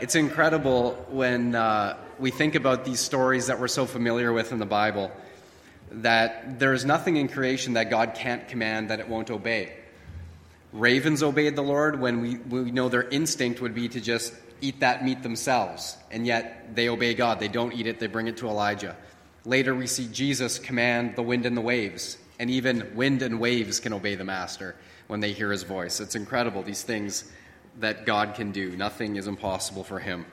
It's incredible when uh, we think about these stories that we're so familiar with in the Bible that there is nothing in creation that God can't command that it won't obey. Ravens obeyed the Lord when we, we know their instinct would be to just eat that meat themselves, and yet they obey God. They don't eat it, they bring it to Elijah. Later, we see Jesus command the wind and the waves, and even wind and waves can obey the Master when they hear his voice. It's incredible, these things that God can do. Nothing is impossible for him.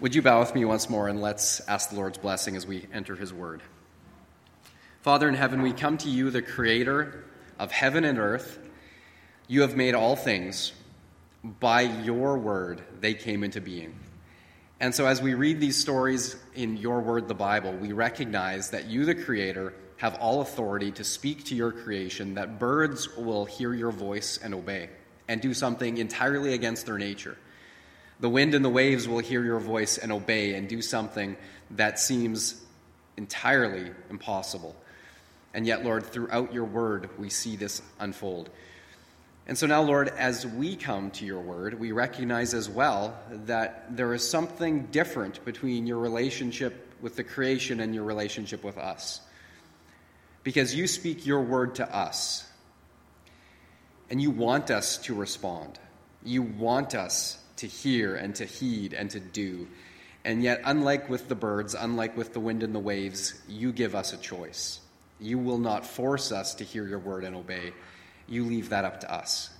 Would you bow with me once more and let's ask the Lord's blessing as we enter his word? Father in heaven, we come to you, the creator of heaven and earth. You have made all things. By your word, they came into being. And so, as we read these stories in your word, the Bible, we recognize that you, the Creator, have all authority to speak to your creation, that birds will hear your voice and obey, and do something entirely against their nature. The wind and the waves will hear your voice and obey, and do something that seems entirely impossible. And yet, Lord, throughout your word, we see this unfold. And so now, Lord, as we come to your word, we recognize as well that there is something different between your relationship with the creation and your relationship with us. Because you speak your word to us, and you want us to respond. You want us to hear and to heed and to do. And yet, unlike with the birds, unlike with the wind and the waves, you give us a choice. You will not force us to hear your word and obey you leave that up to us.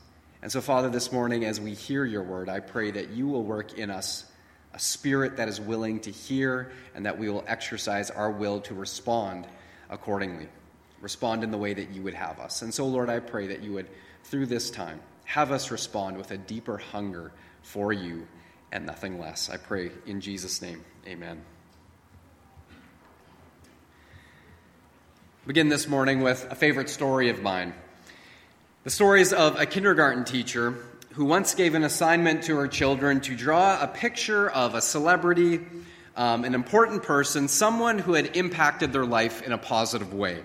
And so, Father, this morning, as we hear your word, I pray that you will work in us a spirit that is willing to hear and that we will exercise our will to respond accordingly, respond in the way that you would have us. And so, Lord, I pray that you would, through this time, have us respond with a deeper hunger for you and nothing less. I pray in Jesus' name. Amen. Begin this morning with a favorite story of mine. The stories of a kindergarten teacher who once gave an assignment to her children to draw a picture of a celebrity, um, an important person, someone who had impacted their life in a positive way.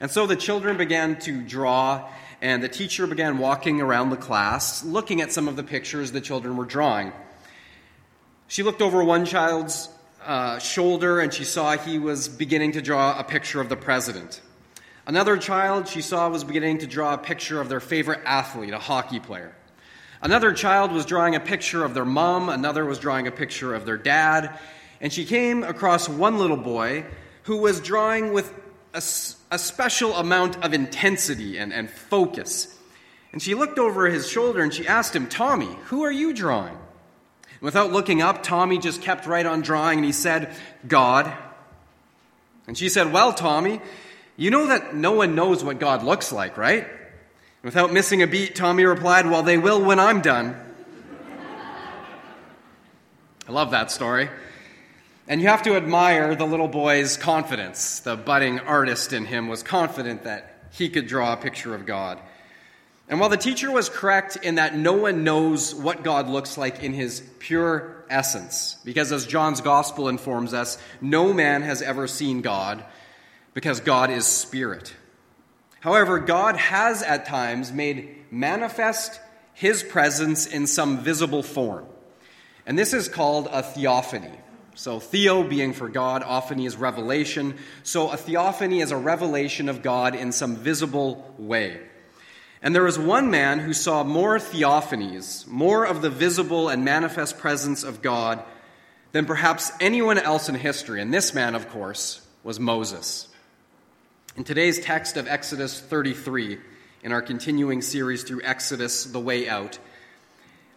And so the children began to draw, and the teacher began walking around the class, looking at some of the pictures the children were drawing. She looked over one child's uh, shoulder and she saw he was beginning to draw a picture of the president. Another child she saw was beginning to draw a picture of their favorite athlete, a hockey player. Another child was drawing a picture of their mom, another was drawing a picture of their dad, and she came across one little boy who was drawing with a, a special amount of intensity and, and focus. And she looked over his shoulder and she asked him, Tommy, who are you drawing? Without looking up, Tommy just kept right on drawing and he said, God. And she said, Well, Tommy, you know that no one knows what God looks like, right? Without missing a beat, Tommy replied, Well, they will when I'm done. I love that story. And you have to admire the little boy's confidence. The budding artist in him was confident that he could draw a picture of God. And while the teacher was correct in that no one knows what God looks like in his pure essence, because as John's gospel informs us, no man has ever seen God, because God is spirit. However, God has at times made manifest his presence in some visible form. And this is called a theophany. So, theo being for God, ophany is revelation. So, a theophany is a revelation of God in some visible way. And there was one man who saw more theophanies, more of the visible and manifest presence of God than perhaps anyone else in history. And this man, of course, was Moses. In today's text of Exodus 33, in our continuing series through Exodus, the way out,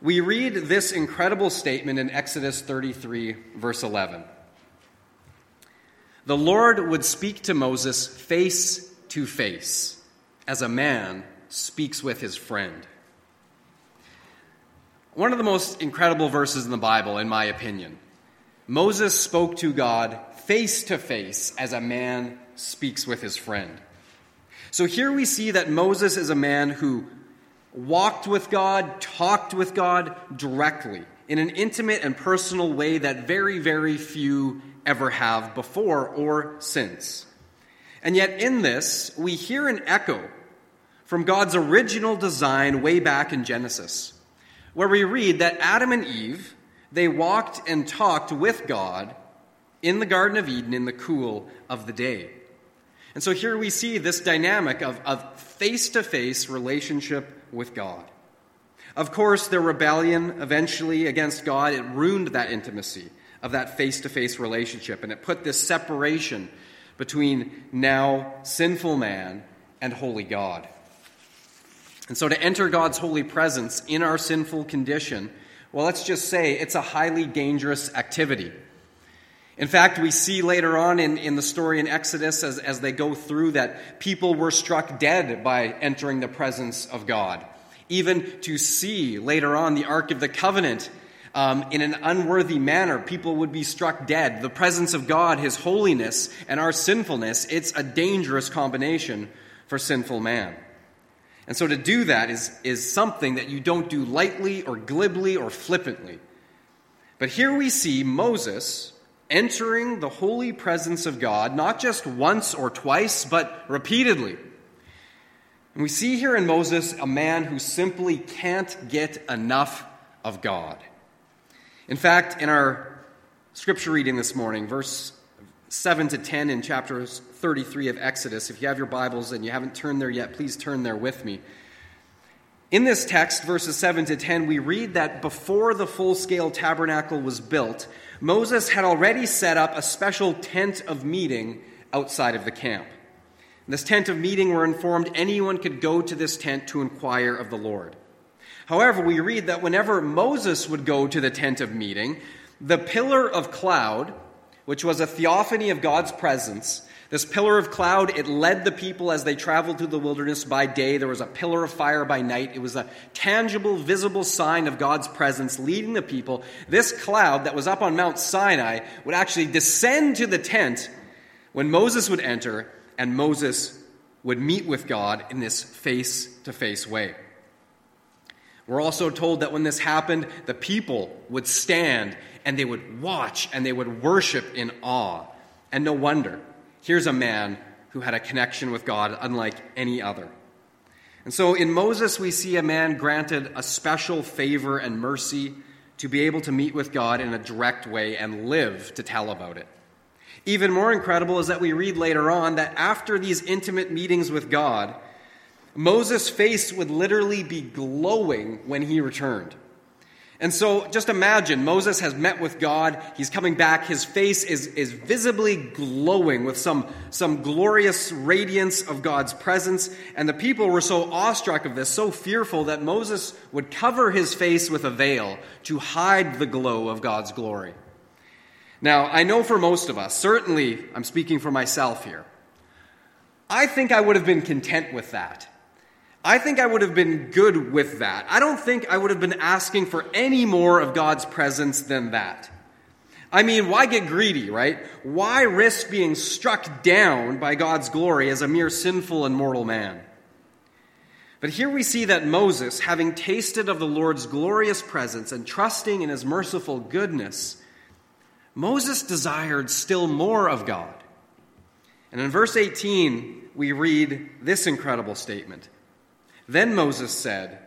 we read this incredible statement in Exodus 33, verse 11. The Lord would speak to Moses face to face, as a man speaks with his friend. One of the most incredible verses in the Bible, in my opinion. Moses spoke to God face to face as a man speaks with his friend. So here we see that Moses is a man who walked with God, talked with God directly in an intimate and personal way that very, very few ever have before or since. And yet, in this, we hear an echo from God's original design way back in Genesis, where we read that Adam and Eve they walked and talked with God in the Garden of Eden in the cool of the day. And so here we see this dynamic of face to face relationship with God. Of course, their rebellion eventually against God, it ruined that intimacy of that face to face relationship, and it put this separation between now sinful man and holy God. And so to enter God's holy presence in our sinful condition, well, let's just say it's a highly dangerous activity. In fact, we see later on in, in the story in Exodus as, as they go through that people were struck dead by entering the presence of God. Even to see later on the Ark of the Covenant um, in an unworthy manner, people would be struck dead. The presence of God, His holiness, and our sinfulness, it's a dangerous combination for sinful man. And so to do that is, is something that you don't do lightly or glibly or flippantly. But here we see Moses entering the holy presence of God, not just once or twice, but repeatedly. And we see here in Moses a man who simply can't get enough of God. In fact, in our scripture reading this morning, verse 7 to 10 in chapter 33 of Exodus, if you have your Bibles and you haven't turned there yet, please turn there with me. In this text, verses 7 to 10, we read that before the full scale tabernacle was built, Moses had already set up a special tent of meeting outside of the camp. In this tent of meeting, we're informed anyone could go to this tent to inquire of the Lord. However, we read that whenever Moses would go to the tent of meeting, the pillar of cloud, which was a theophany of God's presence, this pillar of cloud, it led the people as they traveled through the wilderness by day. There was a pillar of fire by night. It was a tangible, visible sign of God's presence leading the people. This cloud that was up on Mount Sinai would actually descend to the tent when Moses would enter, and Moses would meet with God in this face to face way. We're also told that when this happened, the people would stand and they would watch and they would worship in awe. And no wonder. Here's a man who had a connection with God unlike any other. And so in Moses, we see a man granted a special favor and mercy to be able to meet with God in a direct way and live to tell about it. Even more incredible is that we read later on that after these intimate meetings with God, Moses' face would literally be glowing when he returned. And so just imagine Moses has met with God. He's coming back. His face is, is visibly glowing with some, some glorious radiance of God's presence. And the people were so awestruck of this, so fearful, that Moses would cover his face with a veil to hide the glow of God's glory. Now, I know for most of us, certainly I'm speaking for myself here, I think I would have been content with that. I think I would have been good with that. I don't think I would have been asking for any more of God's presence than that. I mean, why get greedy, right? Why risk being struck down by God's glory as a mere sinful and mortal man? But here we see that Moses, having tasted of the Lord's glorious presence and trusting in his merciful goodness, Moses desired still more of God. And in verse 18, we read this incredible statement then Moses said,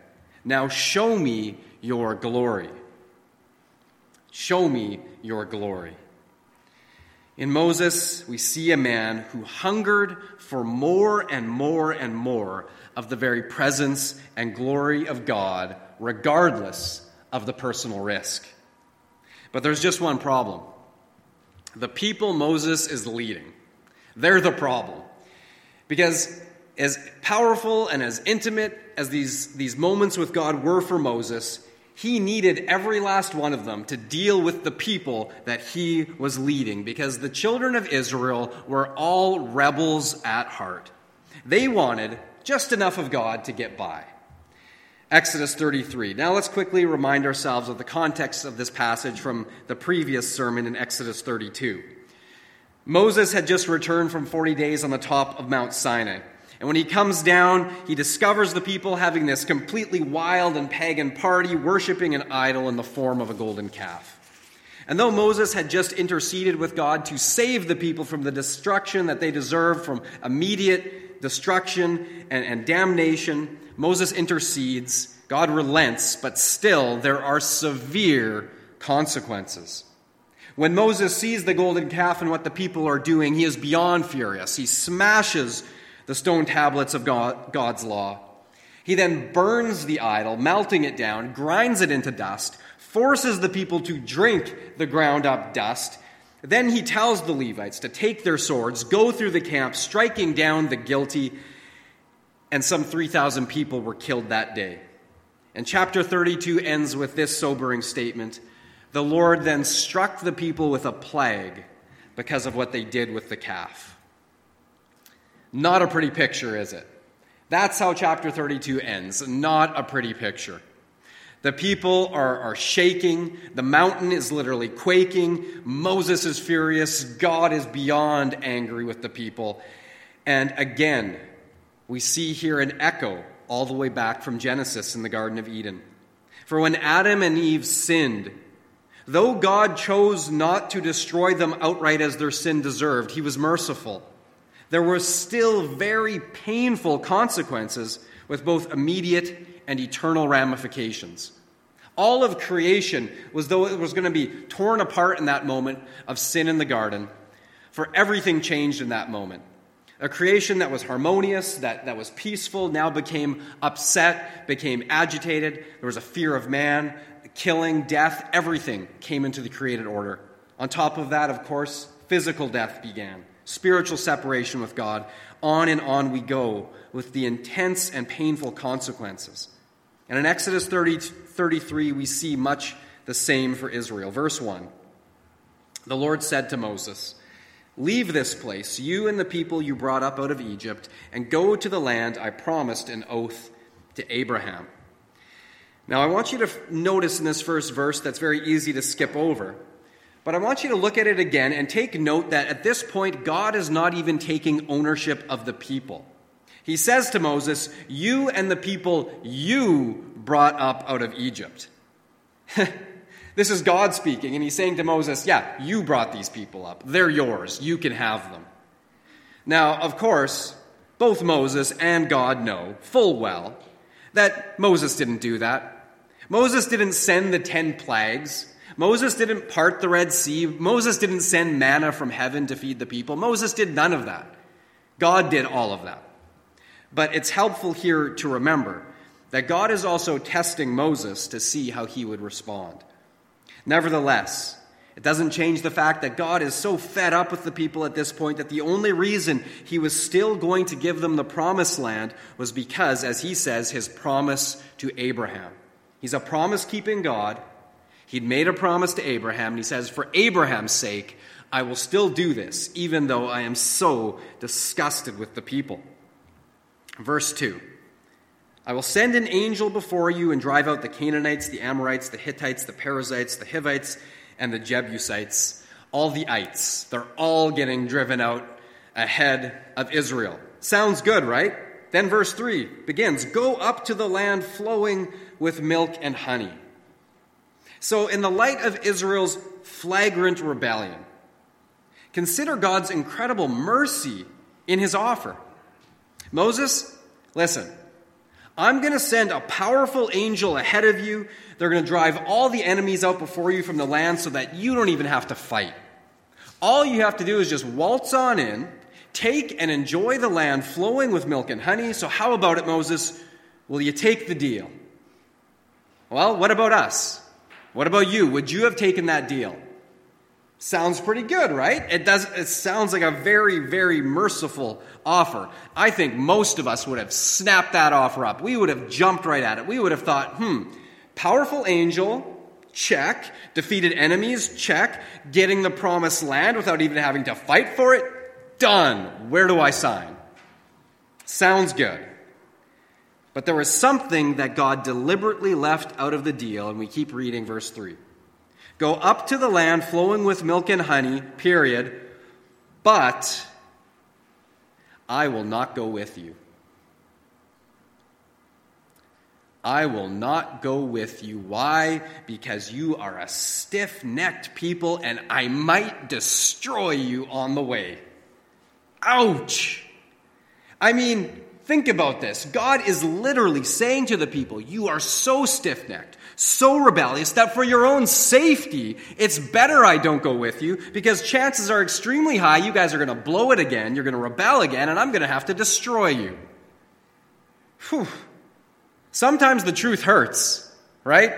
Now show me your glory. Show me your glory. In Moses, we see a man who hungered for more and more and more of the very presence and glory of God, regardless of the personal risk. But there's just one problem the people Moses is leading, they're the problem. Because as powerful and as intimate as these, these moments with God were for Moses, he needed every last one of them to deal with the people that he was leading because the children of Israel were all rebels at heart. They wanted just enough of God to get by. Exodus 33. Now let's quickly remind ourselves of the context of this passage from the previous sermon in Exodus 32. Moses had just returned from 40 days on the top of Mount Sinai. And when he comes down, he discovers the people having this completely wild and pagan party, worshiping an idol in the form of a golden calf. And though Moses had just interceded with God to save the people from the destruction that they deserved, from immediate destruction and, and damnation, Moses intercedes. God relents, but still there are severe consequences. When Moses sees the golden calf and what the people are doing, he is beyond furious. He smashes the stone tablets of God, God's law. He then burns the idol, melting it down, grinds it into dust, forces the people to drink the ground up dust. Then he tells the Levites to take their swords, go through the camp, striking down the guilty, and some 3,000 people were killed that day. And chapter 32 ends with this sobering statement the Lord then struck the people with a plague because of what they did with the calf. Not a pretty picture, is it? That's how chapter 32 ends. Not a pretty picture. The people are, are shaking. The mountain is literally quaking. Moses is furious. God is beyond angry with the people. And again, we see here an echo all the way back from Genesis in the Garden of Eden. For when Adam and Eve sinned, Though God chose not to destroy them outright as their sin deserved, he was merciful. There were still very painful consequences with both immediate and eternal ramifications. All of creation was though it was going to be torn apart in that moment of sin in the garden, for everything changed in that moment. A creation that was harmonious, that, that was peaceful, now became upset, became agitated. There was a fear of man killing, death, everything came into the created order. On top of that, of course, physical death began, spiritual separation with God. On and on we go with the intense and painful consequences. And in Exodus 30, 33, we see much the same for Israel. Verse 1 The Lord said to Moses, Leave this place, you and the people you brought up out of Egypt, and go to the land I promised an oath to Abraham. Now, I want you to notice in this first verse that's very easy to skip over. But I want you to look at it again and take note that at this point, God is not even taking ownership of the people. He says to Moses, You and the people you brought up out of Egypt. this is God speaking, and he's saying to Moses, Yeah, you brought these people up. They're yours. You can have them. Now, of course, both Moses and God know full well that Moses didn't do that. Moses didn't send the ten plagues. Moses didn't part the Red Sea. Moses didn't send manna from heaven to feed the people. Moses did none of that. God did all of that. But it's helpful here to remember that God is also testing Moses to see how he would respond. Nevertheless, it doesn't change the fact that God is so fed up with the people at this point that the only reason he was still going to give them the promised land was because, as he says, his promise to Abraham. He's a promise keeping God. He'd made a promise to Abraham, and he says, For Abraham's sake, I will still do this, even though I am so disgusted with the people. Verse 2 I will send an angel before you and drive out the Canaanites, the Amorites, the Hittites, the Perizzites, the Hivites, and the Jebusites, all the ites. They're all getting driven out ahead of Israel. Sounds good, right? Then verse 3 begins Go up to the land flowing with milk and honey. So, in the light of Israel's flagrant rebellion, consider God's incredible mercy in his offer. Moses, listen, I'm going to send a powerful angel ahead of you. They're going to drive all the enemies out before you from the land so that you don't even have to fight. All you have to do is just waltz on in, take and enjoy the land flowing with milk and honey. So, how about it, Moses? Will you take the deal? Well, what about us? What about you? Would you have taken that deal? Sounds pretty good, right? It does it sounds like a very very merciful offer. I think most of us would have snapped that offer up. We would have jumped right at it. We would have thought, "Hmm, powerful angel, check. Defeated enemies, check. Getting the promised land without even having to fight for it, done. Where do I sign?" Sounds good. But there was something that God deliberately left out of the deal, and we keep reading verse 3. Go up to the land flowing with milk and honey, period, but I will not go with you. I will not go with you. Why? Because you are a stiff necked people, and I might destroy you on the way. Ouch! I mean, Think about this. God is literally saying to the people, You are so stiff necked, so rebellious that for your own safety, it's better I don't go with you because chances are extremely high you guys are going to blow it again, you're going to rebel again, and I'm going to have to destroy you. Whew. Sometimes the truth hurts, right?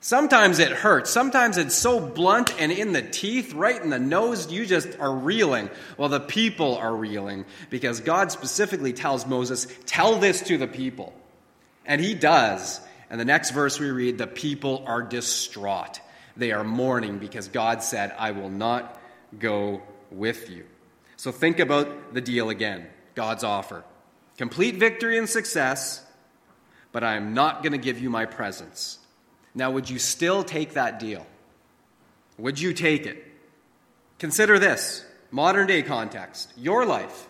Sometimes it hurts. Sometimes it's so blunt and in the teeth, right in the nose, you just are reeling. Well, the people are reeling because God specifically tells Moses, Tell this to the people. And he does. And the next verse we read, the people are distraught. They are mourning because God said, I will not go with you. So think about the deal again God's offer. Complete victory and success, but I am not going to give you my presence. Now, would you still take that deal? Would you take it? Consider this modern day context your life.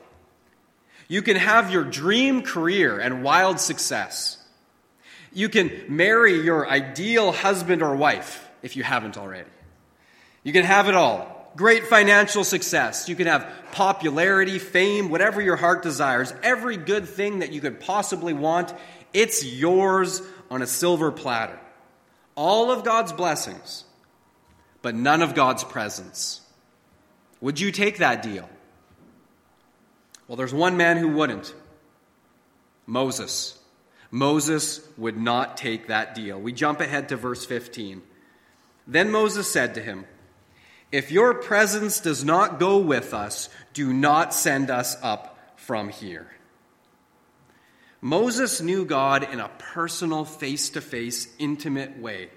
You can have your dream career and wild success. You can marry your ideal husband or wife if you haven't already. You can have it all great financial success. You can have popularity, fame, whatever your heart desires. Every good thing that you could possibly want, it's yours on a silver platter. All of God's blessings, but none of God's presence. Would you take that deal? Well, there's one man who wouldn't Moses. Moses would not take that deal. We jump ahead to verse 15. Then Moses said to him, If your presence does not go with us, do not send us up from here. Moses knew God in a personal, face to face, intimate way.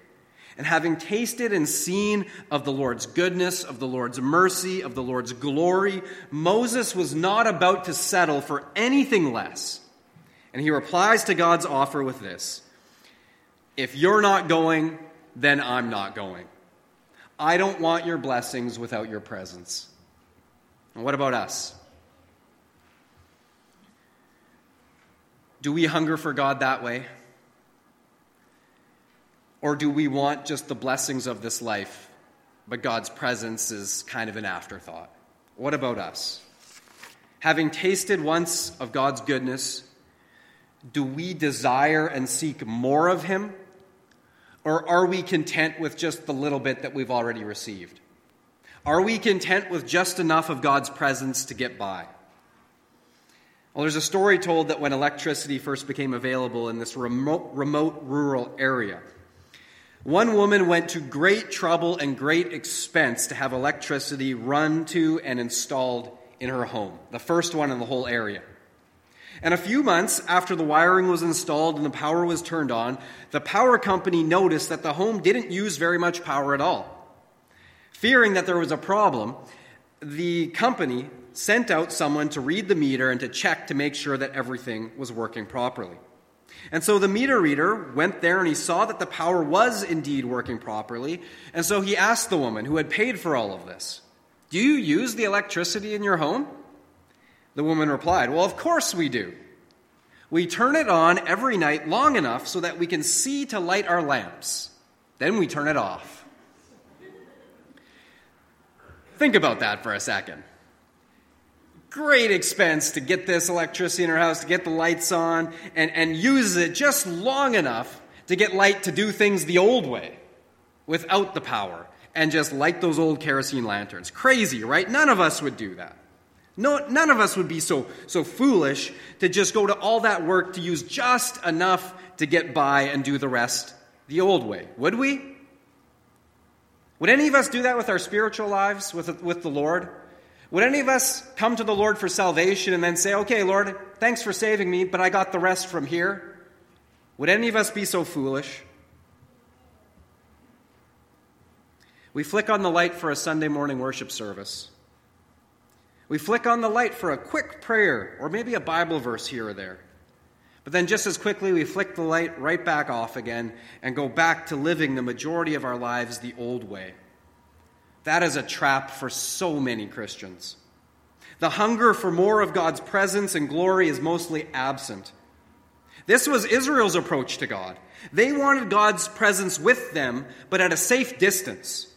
And having tasted and seen of the Lord's goodness, of the Lord's mercy, of the Lord's glory, Moses was not about to settle for anything less and he replies to God's offer with this If you're not going, then I'm not going. I don't want your blessings without your presence. And what about us? Do we hunger for God that way? Or do we want just the blessings of this life, but God's presence is kind of an afterthought? What about us? Having tasted once of God's goodness, do we desire and seek more of Him? Or are we content with just the little bit that we've already received? Are we content with just enough of God's presence to get by? Well, there's a story told that when electricity first became available in this remote, remote rural area, one woman went to great trouble and great expense to have electricity run to and installed in her home, the first one in the whole area. And a few months after the wiring was installed and the power was turned on, the power company noticed that the home didn't use very much power at all. Fearing that there was a problem, the company sent out someone to read the meter and to check to make sure that everything was working properly. And so the meter reader went there and he saw that the power was indeed working properly. And so he asked the woman who had paid for all of this, Do you use the electricity in your home? The woman replied, Well, of course we do. We turn it on every night long enough so that we can see to light our lamps. Then we turn it off. Think about that for a second. Great expense to get this electricity in her house, to get the lights on, and, and use it just long enough to get light to do things the old way without the power and just light those old kerosene lanterns. Crazy, right? None of us would do that. No, none of us would be so, so foolish to just go to all that work to use just enough to get by and do the rest the old way, would we? Would any of us do that with our spiritual lives, with, with the Lord? Would any of us come to the Lord for salvation and then say, okay, Lord, thanks for saving me, but I got the rest from here? Would any of us be so foolish? We flick on the light for a Sunday morning worship service. We flick on the light for a quick prayer or maybe a Bible verse here or there. But then just as quickly, we flick the light right back off again and go back to living the majority of our lives the old way. That is a trap for so many Christians. The hunger for more of God's presence and glory is mostly absent. This was Israel's approach to God. They wanted God's presence with them, but at a safe distance.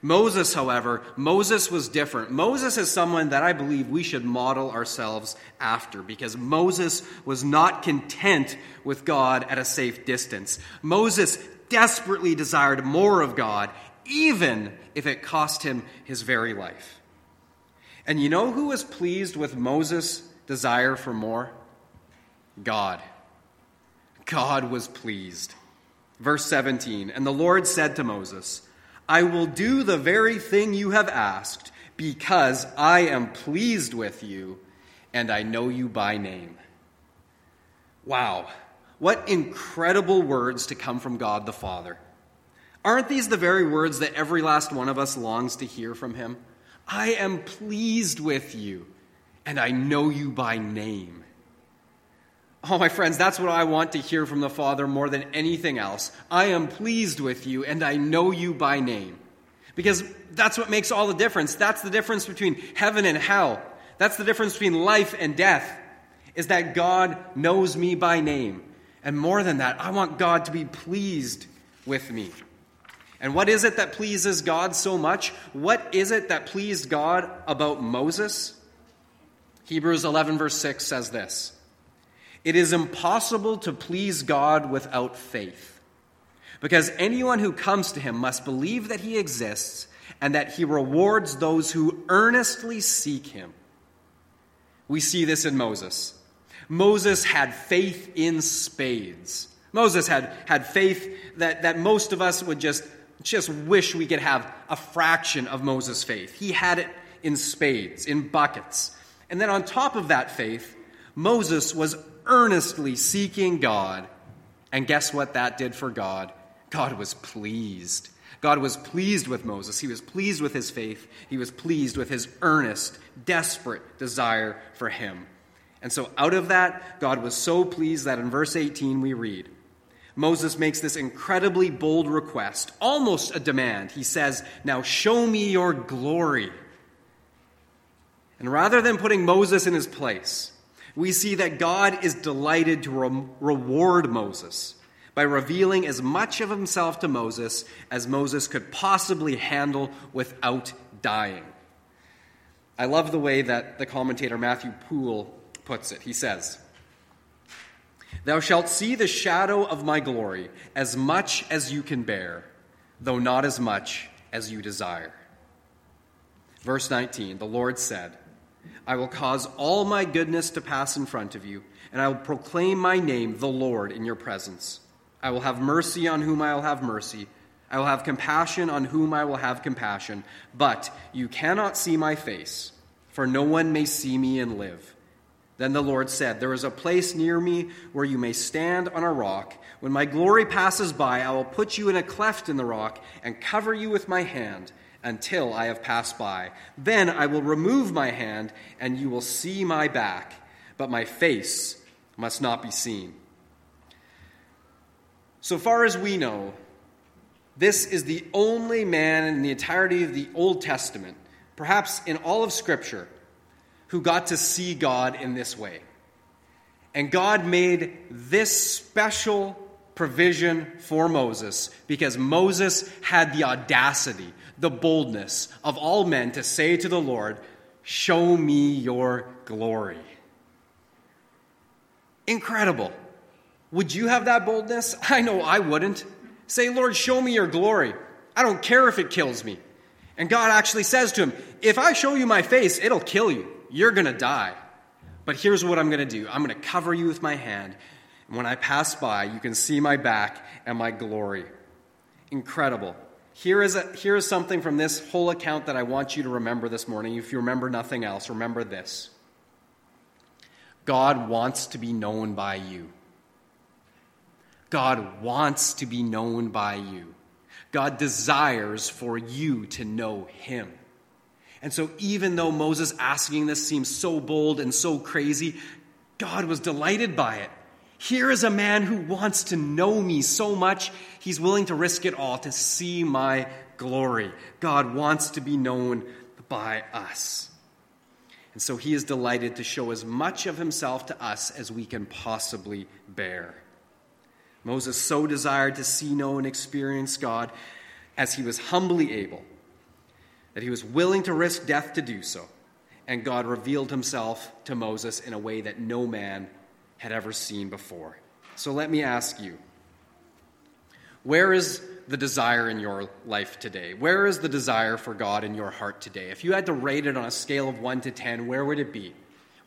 Moses, however, Moses was different. Moses is someone that I believe we should model ourselves after because Moses was not content with God at a safe distance. Moses desperately desired more of God, even if it cost him his very life. And you know who was pleased with Moses' desire for more? God. God was pleased. Verse 17 And the Lord said to Moses, I will do the very thing you have asked, because I am pleased with you, and I know you by name. Wow, what incredible words to come from God the Father. Aren't these the very words that every last one of us longs to hear from Him? I am pleased with you, and I know you by name. Oh, my friends, that's what I want to hear from the Father more than anything else. I am pleased with you, and I know you by name. Because that's what makes all the difference. That's the difference between heaven and hell. That's the difference between life and death, is that God knows me by name. And more than that, I want God to be pleased with me. And what is it that pleases God so much? What is it that pleased God about Moses? Hebrews 11, verse 6 says this It is impossible to please God without faith, because anyone who comes to him must believe that he exists and that he rewards those who earnestly seek him. We see this in Moses. Moses had faith in spades. Moses had, had faith that, that most of us would just just wish we could have a fraction of Moses' faith. He had it in spades, in buckets. And then on top of that faith, Moses was earnestly seeking God. And guess what that did for God? God was pleased. God was pleased with Moses. He was pleased with his faith. He was pleased with his earnest, desperate desire for him. And so, out of that, God was so pleased that in verse 18 we read, Moses makes this incredibly bold request, almost a demand. He says, Now show me your glory. And rather than putting Moses in his place, we see that God is delighted to re- reward Moses by revealing as much of himself to Moses as Moses could possibly handle without dying. I love the way that the commentator Matthew Poole puts it. He says, Thou shalt see the shadow of my glory as much as you can bear, though not as much as you desire. Verse 19 The Lord said, I will cause all my goodness to pass in front of you, and I will proclaim my name, the Lord, in your presence. I will have mercy on whom I will have mercy. I will have compassion on whom I will have compassion. But you cannot see my face, for no one may see me and live. Then the Lord said, There is a place near me where you may stand on a rock. When my glory passes by, I will put you in a cleft in the rock and cover you with my hand until I have passed by. Then I will remove my hand, and you will see my back, but my face must not be seen. So far as we know, this is the only man in the entirety of the Old Testament, perhaps in all of Scripture, who got to see God in this way. And God made this special provision for Moses because Moses had the audacity, the boldness of all men to say to the Lord, Show me your glory. Incredible. Would you have that boldness? I know I wouldn't. Say, Lord, show me your glory. I don't care if it kills me. And God actually says to him, If I show you my face, it'll kill you. You're going to die. But here's what I'm going to do I'm going to cover you with my hand. And when I pass by, you can see my back and my glory. Incredible. Here is, a, here is something from this whole account that I want you to remember this morning. If you remember nothing else, remember this God wants to be known by you. God wants to be known by you. God desires for you to know Him. And so, even though Moses asking this seems so bold and so crazy, God was delighted by it. Here is a man who wants to know me so much, he's willing to risk it all to see my glory. God wants to be known by us. And so he is delighted to show as much of himself to us as we can possibly bear. Moses so desired to see, know, and experience God as he was humbly able that he was willing to risk death to do so. And God revealed himself to Moses in a way that no man had ever seen before. So let me ask you Where is the desire in your life today? Where is the desire for God in your heart today? If you had to rate it on a scale of 1 to 10, where would it be?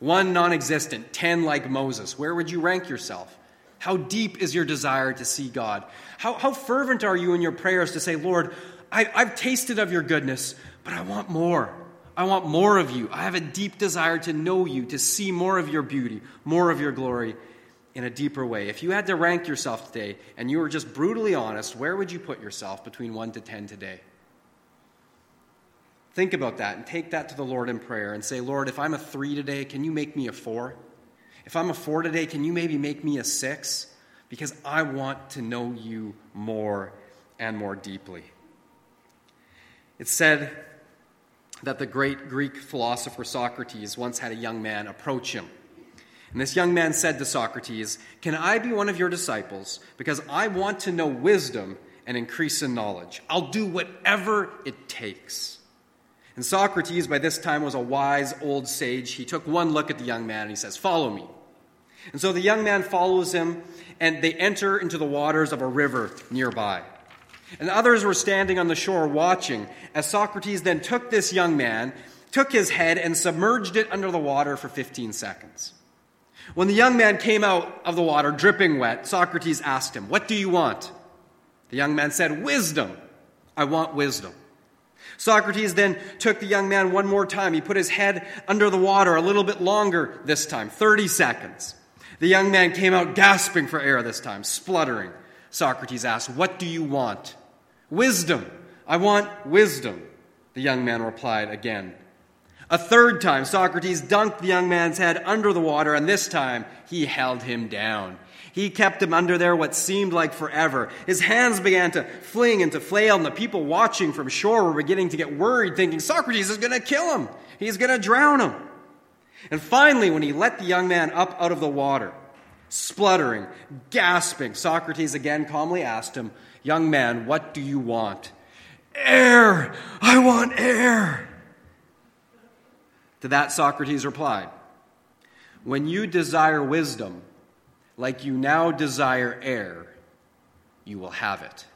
1 non existent, 10 like Moses. Where would you rank yourself? How deep is your desire to see God? How, how fervent are you in your prayers to say, Lord, I, I've tasted of your goodness, but I want more. I want more of you. I have a deep desire to know you, to see more of your beauty, more of your glory in a deeper way. If you had to rank yourself today and you were just brutally honest, where would you put yourself between 1 to 10 today? Think about that and take that to the Lord in prayer and say, Lord, if I'm a 3 today, can you make me a 4? If I'm a 4 today, can you maybe make me a 6? Because I want to know you more and more deeply. It said that the great Greek philosopher Socrates once had a young man approach him and this young man said to Socrates, Can I be one of your disciples? Because I want to know wisdom and increase in knowledge. I'll do whatever it takes. And Socrates, by this time, was a wise old sage. He took one look at the young man and he says, Follow me. And so the young man follows him, and they enter into the waters of a river nearby. And others were standing on the shore watching as Socrates then took this young man, took his head, and submerged it under the water for 15 seconds. When the young man came out of the water, dripping wet, Socrates asked him, What do you want? The young man said, Wisdom. I want wisdom. Socrates then took the young man one more time. He put his head under the water a little bit longer this time, 30 seconds. The young man came out gasping for air this time, spluttering. Socrates asked, What do you want? Wisdom. I want wisdom. The young man replied again, a third time, Socrates dunked the young man's head under the water, and this time he held him down. He kept him under there what seemed like forever. His hands began to fling and to flail, and the people watching from shore were beginning to get worried, thinking Socrates is going to kill him. He's going to drown him. And finally, when he let the young man up out of the water, spluttering, gasping, Socrates again calmly asked him, Young man, what do you want? Air! I want air! To that, Socrates replied, When you desire wisdom, like you now desire air, you will have it.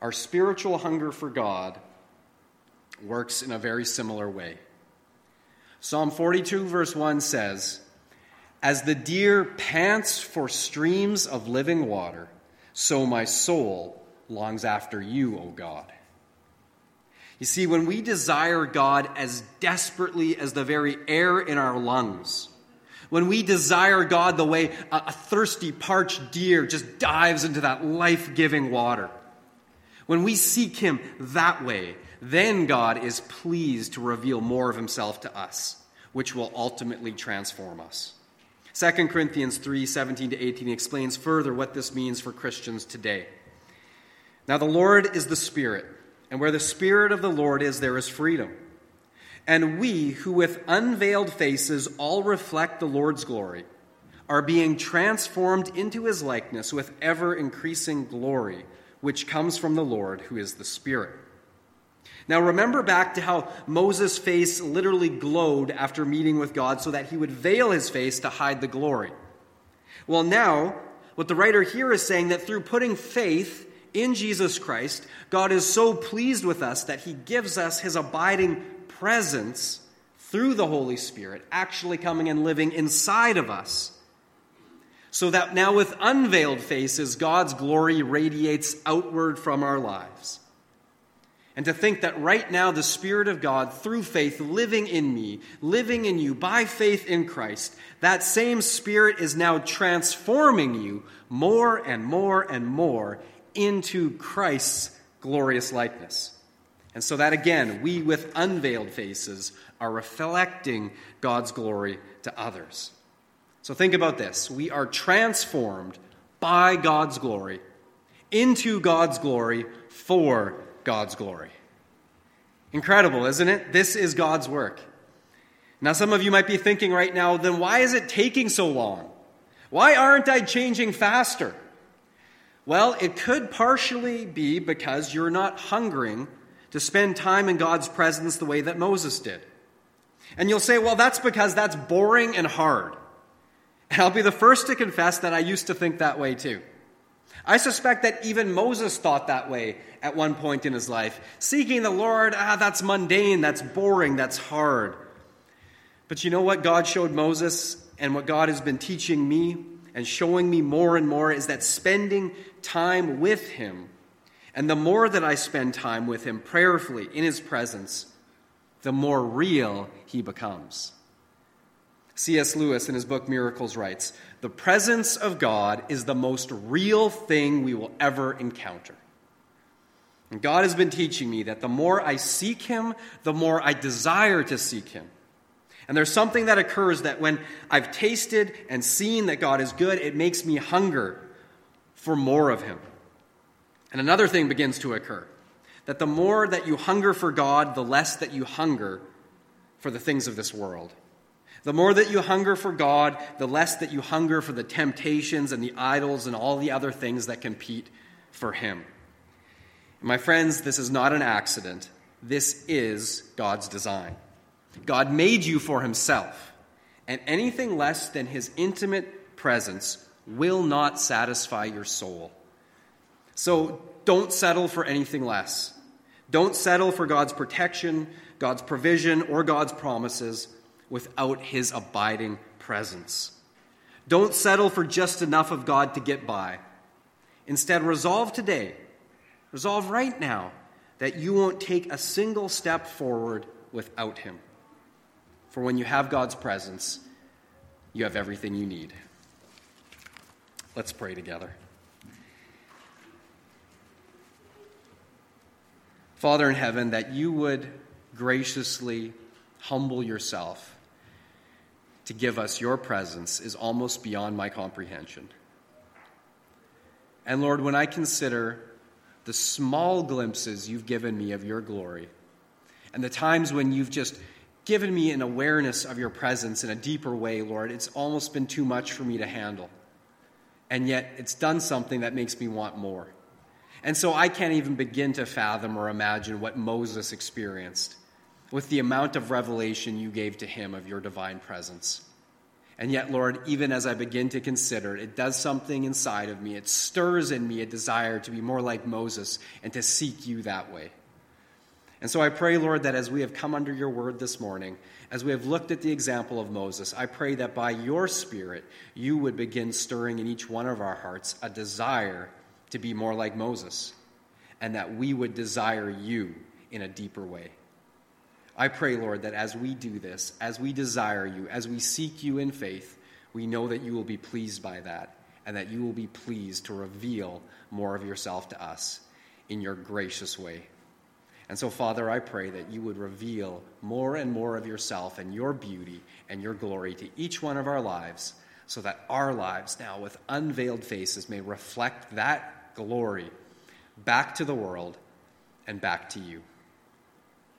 Our spiritual hunger for God works in a very similar way. Psalm 42, verse 1 says, As the deer pants for streams of living water, so my soul longs after you, O God. You see, when we desire God as desperately as the very air in our lungs, when we desire God the way a, thirsty, parched deer just dives into that life giving water, when we seek Him that way, then God is pleased to reveal more of Himself to us, which will ultimately transform us. 2 Corinthians 3 17 to 18 explains further what this means for Christians today. Now, the Lord is the Spirit. And where the Spirit of the Lord is, there is freedom. And we, who with unveiled faces all reflect the Lord's glory, are being transformed into his likeness with ever increasing glory, which comes from the Lord, who is the Spirit. Now, remember back to how Moses' face literally glowed after meeting with God so that he would veil his face to hide the glory. Well, now, what the writer here is saying that through putting faith in Jesus Christ, God is so pleased with us that he gives us his abiding presence through the Holy Spirit, actually coming and living inside of us. So that now, with unveiled faces, God's glory radiates outward from our lives. And to think that right now, the Spirit of God, through faith, living in me, living in you by faith in Christ, that same Spirit is now transforming you more and more and more into Christ's glorious likeness. And so that again, we with unveiled faces are reflecting God's glory to others. So think about this. We are transformed by God's glory into God's glory for God's glory. Incredible, isn't it? This is God's work. Now, some of you might be thinking right now, then why is it taking so long? Why aren't I changing faster? Well, it could partially be because you're not hungering to spend time in God's presence the way that Moses did. And you'll say, well, that's because that's boring and hard. And I'll be the first to confess that I used to think that way too. I suspect that even Moses thought that way at one point in his life. Seeking the Lord, ah, that's mundane, that's boring, that's hard. But you know what God showed Moses and what God has been teaching me and showing me more and more is that spending time with Him, and the more that I spend time with Him prayerfully in His presence, the more real He becomes. C.S. Lewis, in his book Miracles, writes The presence of God is the most real thing we will ever encounter. And God has been teaching me that the more I seek Him, the more I desire to seek Him. And there's something that occurs that when I've tasted and seen that God is good, it makes me hunger for more of Him. And another thing begins to occur that the more that you hunger for God, the less that you hunger for the things of this world. The more that you hunger for God, the less that you hunger for the temptations and the idols and all the other things that compete for Him. My friends, this is not an accident. This is God's design. God made you for Himself, and anything less than His intimate presence will not satisfy your soul. So don't settle for anything less. Don't settle for God's protection, God's provision, or God's promises without his abiding presence. Don't settle for just enough of God to get by. Instead, resolve today, resolve right now, that you won't take a single step forward without him. For when you have God's presence, you have everything you need. Let's pray together. Father in heaven, that you would graciously humble yourself to give us your presence is almost beyond my comprehension. And Lord, when I consider the small glimpses you've given me of your glory, and the times when you've just given me an awareness of your presence in a deeper way, Lord, it's almost been too much for me to handle. And yet, it's done something that makes me want more. And so I can't even begin to fathom or imagine what Moses experienced with the amount of revelation you gave to him of your divine presence. And yet, Lord, even as I begin to consider it, it does something inside of me. It stirs in me a desire to be more like Moses and to seek you that way. And so I pray, Lord, that as we have come under your word this morning, as we have looked at the example of Moses, I pray that by your Spirit, you would begin stirring in each one of our hearts a desire to be more like Moses, and that we would desire you in a deeper way. I pray, Lord, that as we do this, as we desire you, as we seek you in faith, we know that you will be pleased by that and that you will be pleased to reveal more of yourself to us in your gracious way. And so, Father, I pray that you would reveal more and more of yourself and your beauty and your glory to each one of our lives so that our lives now, with unveiled faces, may reflect that glory back to the world and back to you.